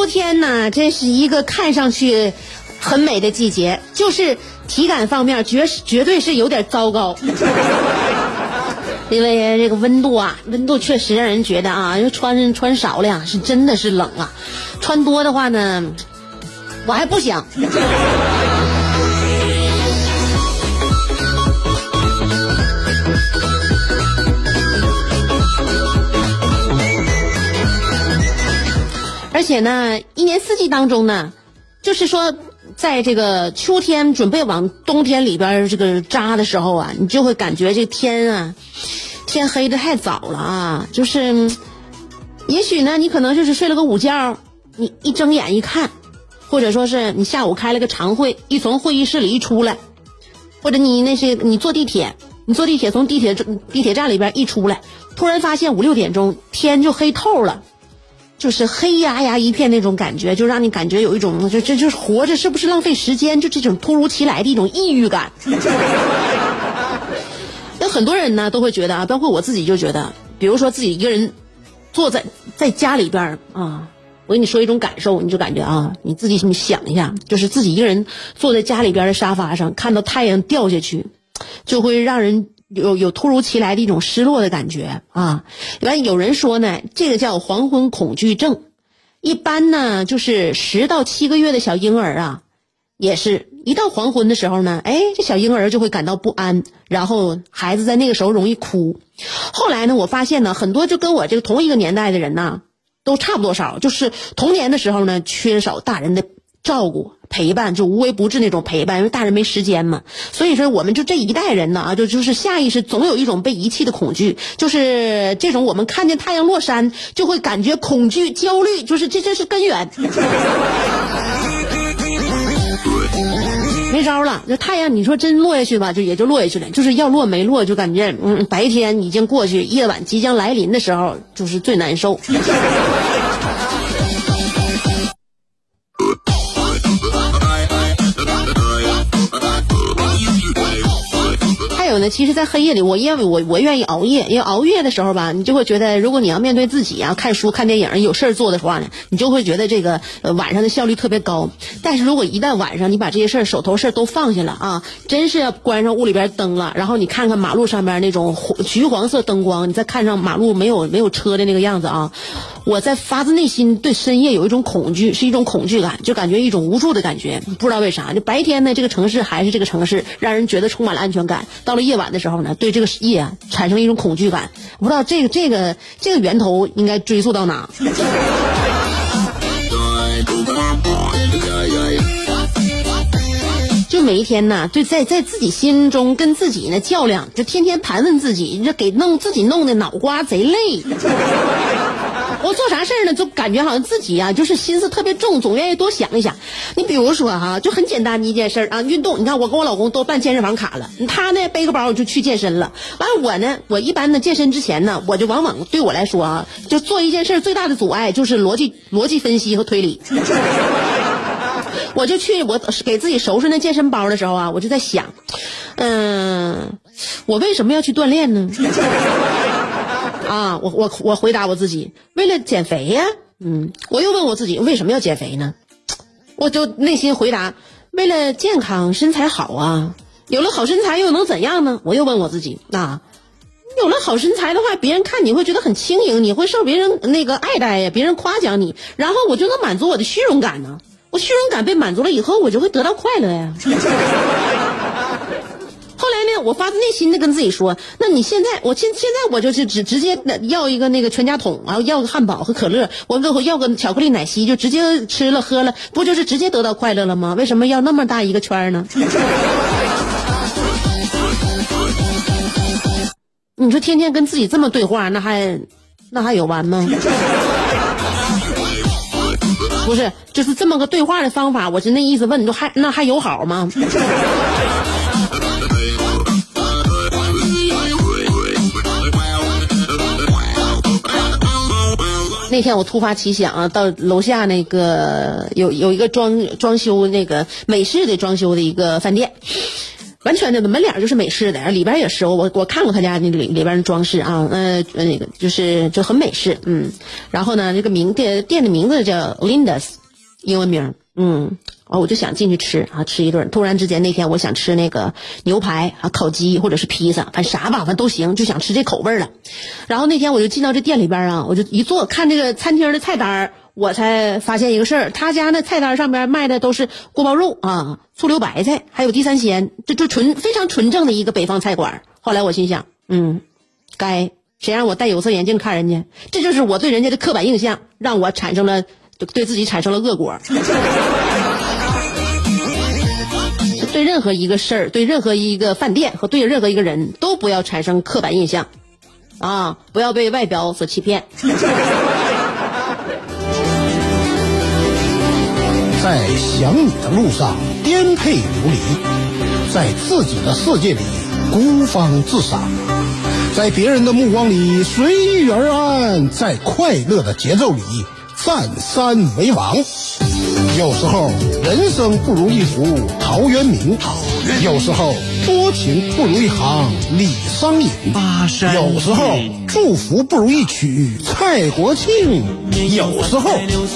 秋天呢，真是一个看上去很美的季节，就是体感方面绝绝对是有点糟糕。因为这个温度啊，温度确实让人觉得啊，要穿穿少了呀，是真的是冷啊。穿多的话呢，我还不想。而且呢，一年四季当中呢，就是说，在这个秋天准备往冬天里边这个扎的时候啊，你就会感觉这天啊，天黑的太早了啊。就是，也许呢，你可能就是睡了个午觉，你一睁眼一看，或者说是你下午开了个长会，一从会议室里一出来，或者你那些你坐地铁，你坐地铁从地铁地铁站里边一出来，突然发现五六点钟天就黑透了。就是黑压压一片那种感觉，就让你感觉有一种这这就活着是不是浪费时间？就这种突如其来的一种抑郁感。那很多人呢都会觉得啊，包括我自己就觉得，比如说自己一个人坐在在家里边啊，我跟你说一种感受，你就感觉啊，你自己你想一下，就是自己一个人坐在家里边的沙发上，看到太阳掉下去，就会让人。有有突如其来的一种失落的感觉啊！完有人说呢，这个叫黄昏恐惧症。一般呢，就是十到七个月的小婴儿啊，也是一到黄昏的时候呢，哎，这小婴儿就会感到不安，然后孩子在那个时候容易哭。后来呢，我发现呢，很多就跟我这个同一个年代的人呐，都差不多少，就是童年的时候呢，缺少大人的照顾。陪伴就无微不至那种陪伴，因为大人没时间嘛。所以说，我们就这一代人呢啊，就就是下意识总有一种被遗弃的恐惧，就是这种我们看见太阳落山就会感觉恐惧、焦虑，就是这这是根源。没招了，这太阳你说真落下去吧，就也就落下去了，就是要落没落，就感觉嗯，白天已经过去，夜晚即将来临的时候，就是最难受。其实，在黑夜里，我因为我我愿意熬夜，因为熬夜的时候吧，你就会觉得，如果你要面对自己啊，看书、看电影，有事儿做的话呢，你就会觉得这个晚上的效率特别高。但是如果一旦晚上你把这些事儿、手头事儿都放下了啊，真是要关上屋里边灯了，然后你看看马路上面那种橘黄色灯光，你再看上马路没有没有车的那个样子啊，我在发自内心对深夜有一种恐惧，是一种恐惧感，就感觉一种无助的感觉，不知道为啥。就白天呢，这个城市还是这个城市，让人觉得充满了安全感。到了夜晚晚的时候呢，对这个夜啊产生一种恐惧感。不知道这个这个这个源头应该追溯到哪？就每一天呢，就在在自己心中跟自己呢较量，就天天盘问自己，这给弄自己弄的脑瓜贼累。我做啥事儿呢，就感觉好像自己呀、就是心思特别重，总愿意多想一想。你比如说哈、就很简单的一件事啊，运动。你看我跟我老公都办健身房卡了，他呢背个包就去健身了。完了我呢，我一般呢健身之前呢，我就往往对我来说啊，就做一件事最大的阻碍就是逻辑逻辑分析和推理。我就去我给自己收拾那健身包的时候啊，我就在想，嗯、我为什么要去锻炼呢？啊，我我我回答我自己，为了减肥呀。嗯，我又问我自己，为什么要减肥呢？我就内心回答，为了健康身材好啊。有了好身材又能怎样呢？我又问我自己，啊，有了好身材的话，别人看你会觉得很轻盈，你会受别人那个爱戴呀，别人夸奖你，然后我就能满足我的虚荣感呢。我虚荣感被满足了以后，我就会得到快乐呀。后来呢，我发自内心的跟自己说，那你现在，我现现在我就是直直接要一个那个全家桶，然后要个汉堡和可乐，我个要个巧克力奶昔，就直接吃了喝了，不就是直接得到快乐了吗？为什么要那么大一个圈呢？你说天天跟自己这么对话，那还那还有完吗？不是，就是这么个对话的方法，我是那意思问你，说还那还有好吗？那天我突发奇想啊，到楼下那个有有一个装装修那个美式的装修的一个饭店。完全的门脸就是美式的，里边也是我我看过他家那里里边的装饰啊，呃那个就是就很美式，嗯，然后呢这个名店店的名字叫 Linda's，英文名，嗯，啊我就想进去吃啊吃一顿，突然之间那天我想吃那个牛排啊烤鸡或者是披萨，反正啥吧反正都行，就想吃这口味了，然后那天我就进到这店里边啊，我就一坐看这个餐厅的菜单我才发现一个事儿，他家那菜单上边卖的都是锅包肉啊、醋溜白菜，还有地三鲜，这就纯非常纯正的一个北方菜馆。后来我心想，嗯，该谁让我戴有色眼镜看人家？这就是我对人家的刻板印象，让我产生了对自己产生了恶果。任何一个事儿，对任何一个饭店和对任何一个人都不要产生刻板印象，啊，不要被外表所欺骗。在想你的路上颠沛流离，在自己的世界里孤芳自赏，在别人的目光里随遇而安，在快乐的节奏里占山为王。有时候人生不如一幅陶渊明，有时候多情不如一行李商隐，有时候祝福不如一曲蔡国庆，有时候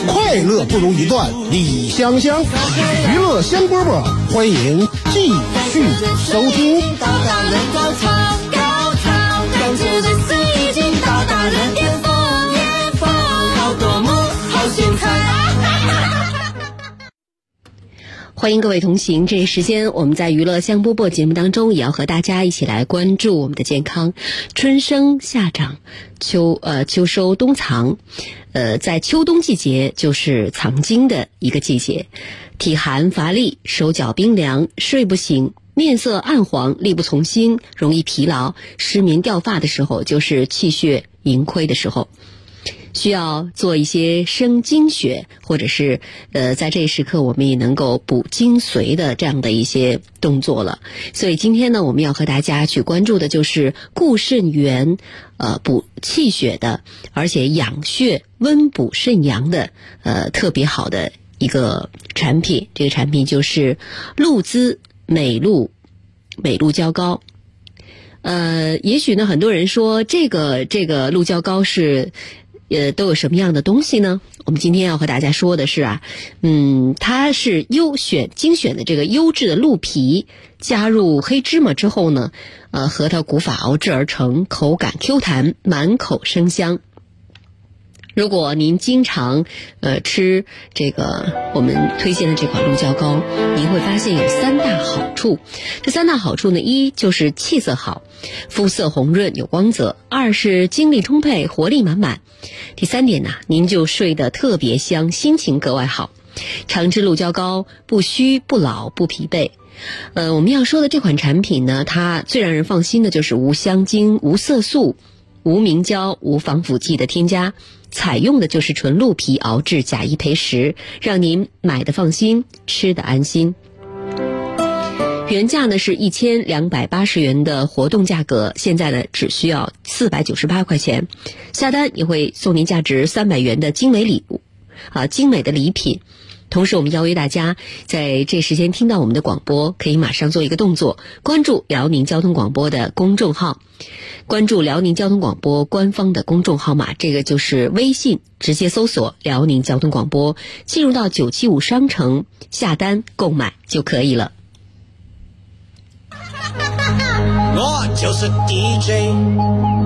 快乐不如一段李香香。娱乐香饽饽，欢迎继续收听。到达人高潮高潮，感觉这次已经到达人巅峰巅峰，好夺目，好精彩。欢迎各位同行，这一时间我们在娱乐香饽饽节目当中，也要和大家一起来关注我们的健康。春生夏长，秋呃秋收冬藏，呃在秋冬季节就是藏经的一个季节。体寒乏力，手脚冰凉，睡不醒，面色暗黄，力不从心，容易疲劳、失眠、掉发的时候，就是气血盈亏的时候。需要做一些生精血，或者是呃，在这一时刻我们也能够补精髓的这样的一些动作了。所以今天呢，我们要和大家去关注的就是固肾元，呃，补气血的，而且养血温补肾阳的，呃，特别好的一个产品。这个产品就是露滋美露美露胶膏。呃，也许呢，很多人说这个这个鹿胶膏是。呃，都有什么样的东西呢？我们今天要和大家说的是啊，嗯，它是优选精选的这个优质的鹿皮，加入黑芝麻之后呢，呃，核桃古法熬制而成，口感 Q 弹，满口生香。如果您经常呃吃这个我们推荐的这款鹿胶膏，您会发现有三大好处。这三大好处呢，一就是气色好，肤色红润有光泽；二是精力充沛，活力满满；第三点呢，您就睡得特别香，心情格外好。常吃鹿胶膏，不虚不老不疲惫。呃，我们要说的这款产品呢，它最让人放心的就是无香精、无色素、无明胶、无防腐剂的添加。采用的就是纯鹿皮熬制，假一赔十，让您买的放心，吃的安心。原价呢是一千两百八十元的活动价格，现在呢只需要四百九十八块钱，下单也会送您价值三百元的精美礼物，啊，精美的礼品。同时，我们邀约大家在这时间听到我们的广播，可以马上做一个动作，关注辽宁交通广播的公众号，关注辽宁交通广播官方的公众号码，这个就是微信，直接搜索辽宁交通广播，进入到九七五商城下单购买就可以了。我就是 DJ。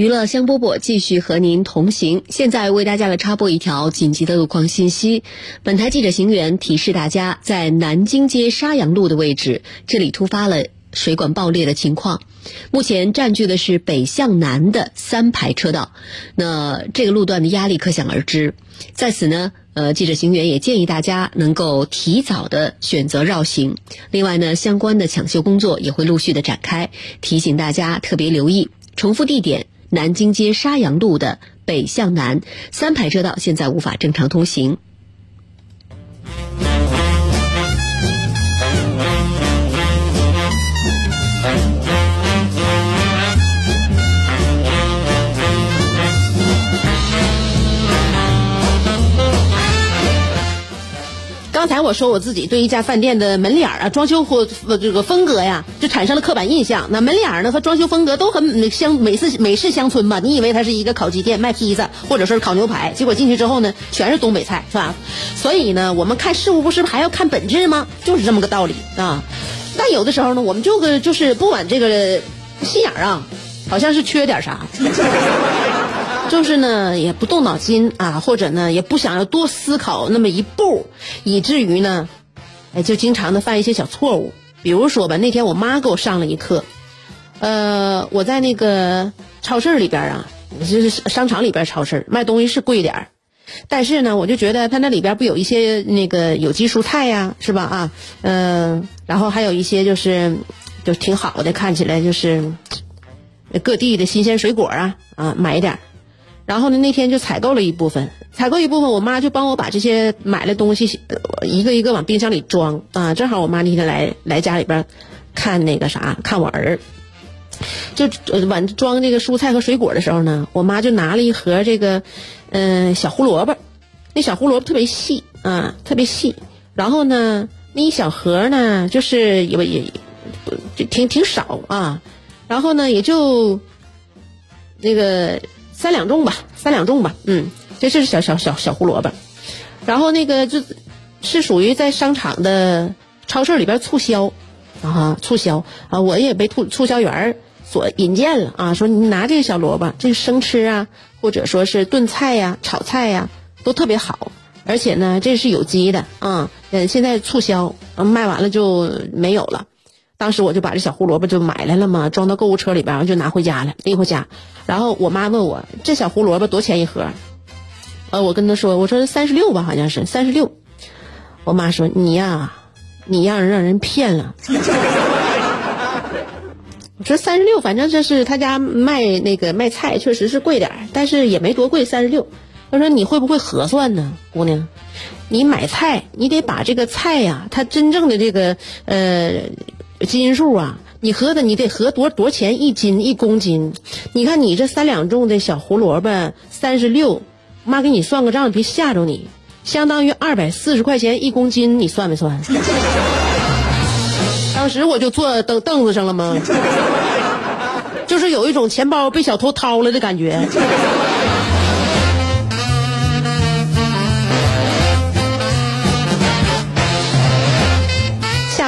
娱乐香饽饽继续和您同行。现在为大家来插播一条紧急的路况信息：本台记者邢源提示大家，在南京街沙洋路的位置，这里突发了水管爆裂的情况，目前占据的是北向南的三排车道，那这个路段的压力可想而知。在此呢，呃，记者行员也建议大家能够提早的选择绕行。另外呢，相关的抢修工作也会陆续的展开，提醒大家特别留意。重复地点。南京街沙洋路的北向南三排车道现在无法正常通行。刚才我说我自己对一家饭店的门脸啊、装修或这个风格呀，就产生了刻板印象。那门脸呢和装修风格都很乡美式美式乡村嘛？你以为它是一个烤鸡店卖披萨或者说是烤牛排，结果进去之后呢，全是东北菜，是吧？所以呢，我们看事物不是还要看本质吗？就是这么个道理啊。但有的时候呢，我们就个就是不管这个心眼儿啊，好像是缺点啥。就是呢，也不动脑筋啊，或者呢，也不想要多思考那么一步，以至于呢，哎，就经常的犯一些小错误。比如说吧，那天我妈给我上了一课，呃，我在那个超市里边啊，就是商场里边超市卖东西是贵点儿，但是呢，我就觉得它那里边不有一些那个有机蔬菜呀，是吧？啊，嗯，然后还有一些就是就挺好的，看起来就是各地的新鲜水果啊啊，买点儿。然后呢，那天就采购了一部分，采购一部分，我妈就帮我把这些买的东西一个一个往冰箱里装啊。正好我妈那天来来家里边看那个啥，看我儿，就往装这个蔬菜和水果的时候呢，我妈就拿了一盒这个嗯小胡萝卜，那小胡萝卜特别细啊，特别细。然后呢，那一小盒呢，就是也也就挺挺少啊。然后呢，也就那个。三两重吧，三两重吧，嗯，这是小小小小胡萝卜，然后那个就，是属于在商场的超市里边促销，啊，促销啊，我也被促促销员所引荐了啊，说你拿这个小萝卜，这个生吃啊，或者说是炖菜呀、炒菜呀，都特别好，而且呢，这是有机的啊，呃，现在促销，卖完了就没有了。当时我就把这小胡萝卜就买来了嘛，装到购物车里边，然后就拿回家了，拎回家。然后我妈问我这小胡萝卜多钱一盒？呃，我跟她说，我说三十六吧，好像是三十六。我妈说你呀，你让人让人骗了。我说三十六，反正这是他家卖那个卖菜，确实是贵点但是也没多贵，三十六。她说你会不会核算呢，姑娘？你买菜，你得把这个菜呀，它真正的这个呃。斤数啊，你合的你得合多多少钱一斤一公斤？你看你这三两重的小胡萝卜三十六，妈给你算个账，别吓着你，相当于二百四十块钱一公斤，你算没算？当时我就坐凳凳子上了吗？就是有一种钱包被小偷掏了的感觉。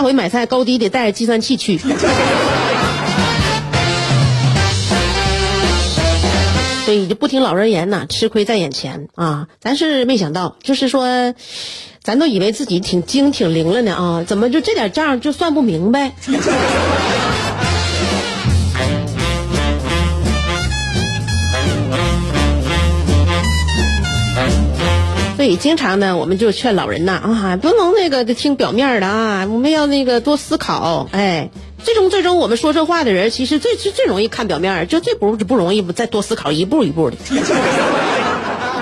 下回买菜高低得带着计算器去。所以就不听老人言呐，吃亏在眼前啊！咱是没想到，就是说，咱都以为自己挺精挺灵了呢啊，怎么就这点账就算不明白？所以经常呢，我们就劝老人呐啊，不能那个听表面的啊，我们要那个多思考。哎，最终最终我们说这话的人，其实最最最容易看表面，就最不不容易再多思考，一步一步的。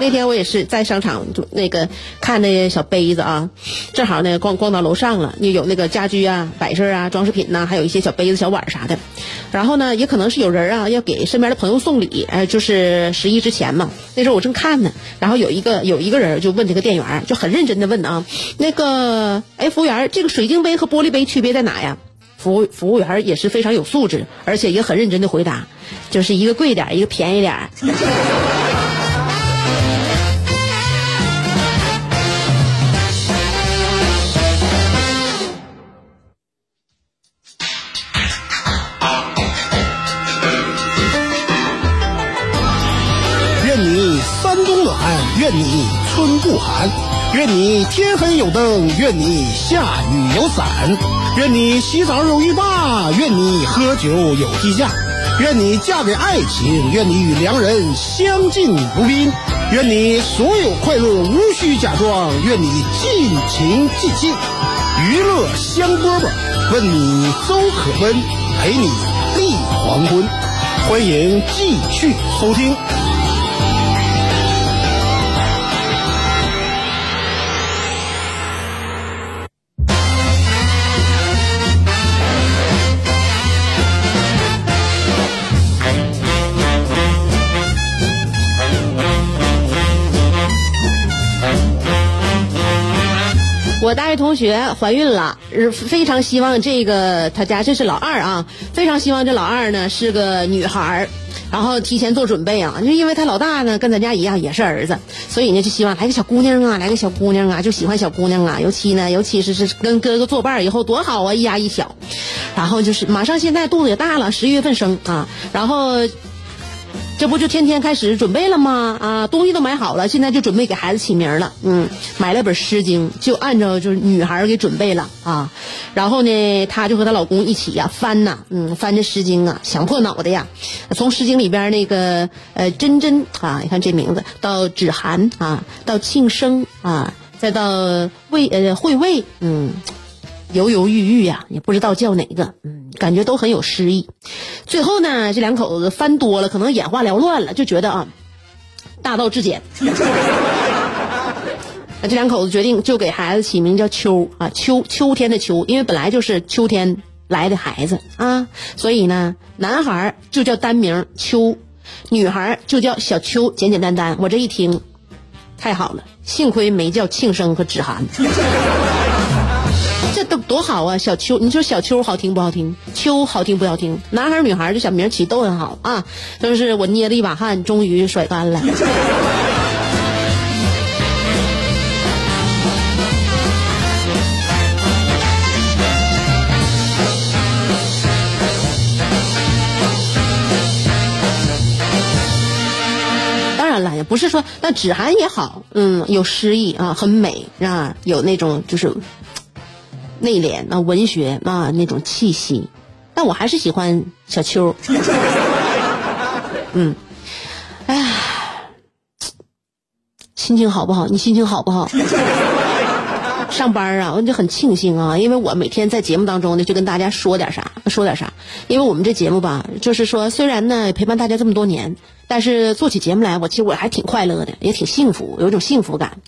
那天我也是在商场就那个看那些小杯子啊，正好呢逛逛到楼上了，有那个家居啊、摆设啊、装饰品呐，还有一些小杯子、小碗啥的。然后呢，也可能是有人啊要给身边的朋友送礼，哎，就是十一之前嘛。那时候我正看呢，然后有一个有一个人就问这个店员，就很认真的问啊，那个哎，服务员，这个水晶杯和玻璃杯区别在哪呀？服务服务员也是非常有素质，而且也很认真的回答，就是一个贵点，一个便宜点。天黑有灯，愿你下雨有伞；愿你洗澡有浴霸，愿你喝酒有地架；愿你嫁给爱情，愿你与良人相敬如宾；愿你所有快乐无需假装，愿你尽情尽兴。娱乐香饽饽，问你粥可温，陪你立黄昏。欢迎继续收听。我大学同学怀孕了，非常希望这个他家这是老二啊，非常希望这老二呢是个女孩儿，然后提前做准备啊，就因为他老大呢跟咱家一样也是儿子，所以呢就希望来个小姑娘啊，来个小姑娘啊，就喜欢小姑娘啊，尤其呢，尤其是是跟哥哥作伴儿以后多好啊，一丫一小，然后就是马上现在肚子也大了，十一月份生啊，然后。这不就天天开始准备了吗？啊，东西都买好了，现在就准备给孩子起名了。嗯，买了本《诗经》，就按照就是女孩给准备了啊。然后呢，她就和她老公一起呀、翻呐，嗯，翻这《诗经》啊，想破脑袋呀，从《诗经》里边那个呃真真啊，你看这名字，到芷涵啊，到庆生啊，再到魏呃惠魏，嗯。犹犹豫豫呀、也不知道叫哪个，嗯，感觉都很有诗意。最后呢，这两口子翻多了，可能眼花缭乱了，就觉得啊，大道至简。那 这两口子决定就给孩子起名叫秋啊，秋秋天的秋，因为本来就是秋天来的孩子啊，所以呢，男孩就叫单名秋，女孩就叫小秋，简简单单。我这一听，太好了，幸亏没叫庆生和芷涵。这都多好啊！小秋，你说小秋好听不好听？秋好听不好听？男孩女孩儿这小名起都很好啊！就是我捏了一把汗，终于甩干了。当然了，也不是说，但芷涵也好，嗯，有诗意啊，很美啊，有那种就是内敛啊，文学啊那种气息。但我还是喜欢小秋。嗯，哎，心情好不好？你心情好不好？上班啊，我就很庆幸啊，因为我每天在节目当中呢，就跟大家说点啥，说点啥。因为我们这节目吧，就是说，虽然呢陪伴大家这么多年，但是做起节目来，我其实我还挺快乐的，也挺幸福，有一种幸福感。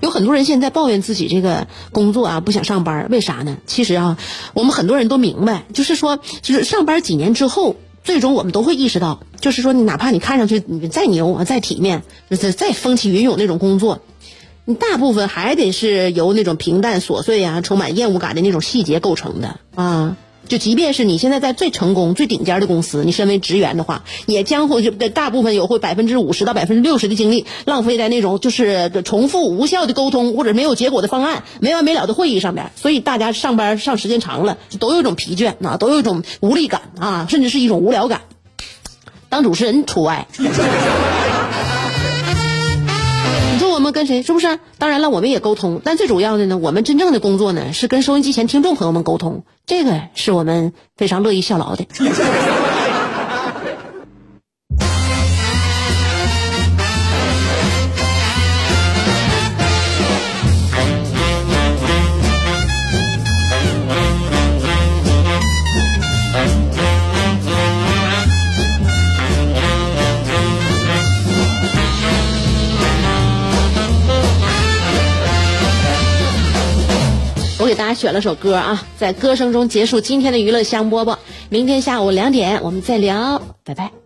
有很多人现在抱怨自己这个工作啊，不想上班，为啥呢？其实啊，我们很多人都明白，就是说，就是上班几年之后。最终我们都会意识到，就是说，哪怕你看上去你再牛啊，再体面，就是再风起云涌那种工作，你大部分还得是由那种平淡琐碎啊、充满厌恶感的那种细节构成的啊。就即便是你现在在最成功、最顶尖的公司，你身为职员的话，也将会就大部分有会百分之五十到百分之六十的精力浪费在那种就是重复无效的沟通或者没有结果的方案、没完没了的会议上面。所以大家上班上时间长了，都有一种疲倦啊，都有一种无力感啊，甚至是一种无聊感。当主持人除外。跟谁？是不是？当然了，我们也沟通，但最主要的呢，我们真正的工作呢，是跟收音机前听众朋友们沟通，这个是我们非常乐意效劳的。选了首歌啊，在歌声中结束今天的娱乐香饽饽。明天下午两点我们再聊，拜拜。